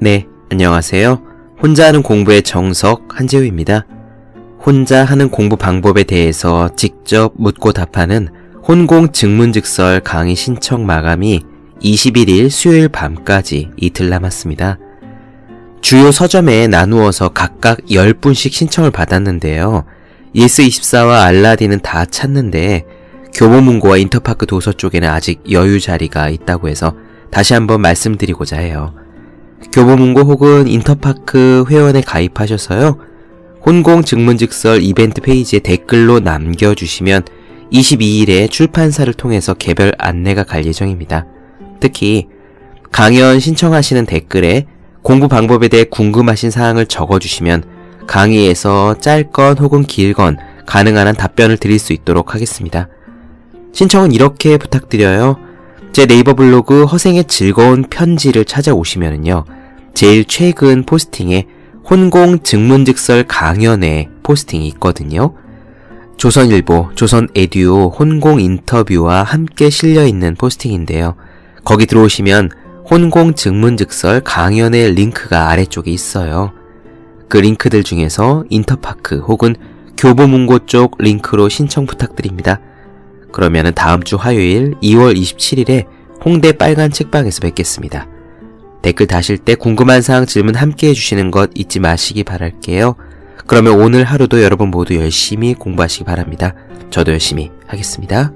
네, 안녕하세요. 혼자 하는 공부의 정석 한재우입니다. 혼자 하는 공부 방법에 대해서 직접 묻고 답하는 혼공 즉문즉설 강의 신청 마감이 21일 수요일 밤까지 이틀 남았습니다. 주요 서점에 나누어서 각각 10분씩 신청을 받았는데요. 예스24와 알라딘은 다 찼는데 교보문고와 인터파크 도서 쪽에는 아직 여유 자리가 있다고 해서 다시 한번 말씀드리고자 해요. 교보문고 혹은 인터파크 회원에 가입하셔서요. 혼공 증문즉설 이벤트 페이지에 댓글로 남겨주시면 22일에 출판사를 통해서 개별 안내가 갈 예정입니다. 특히 강연 신청하시는 댓글에 공부 방법에 대해 궁금하신 사항을 적어주시면 강의에서 짧건 혹은 길건 가능한 한 답변을 드릴 수 있도록 하겠습니다. 신청은 이렇게 부탁드려요. 제 네이버 블로그 허생의 즐거운 편지를 찾아오시면요. 제일 최근 포스팅에 혼공 증문즉설 강연의 포스팅이 있거든요. 조선일보, 조선에듀 혼공 인터뷰와 함께 실려있는 포스팅인데요. 거기 들어오시면 혼공 증문즉설 강연의 링크가 아래쪽에 있어요. 그 링크들 중에서 인터파크 혹은 교보문고 쪽 링크로 신청 부탁드립니다. 그러면 다음 주 화요일 2월 27일에 홍대 빨간 책방에서 뵙겠습니다. 댓글 다실 때 궁금한 사항 질문 함께 해주시는 것 잊지 마시기 바랄게요. 그러면 오늘 하루도 여러분 모두 열심히 공부하시기 바랍니다. 저도 열심히 하겠습니다.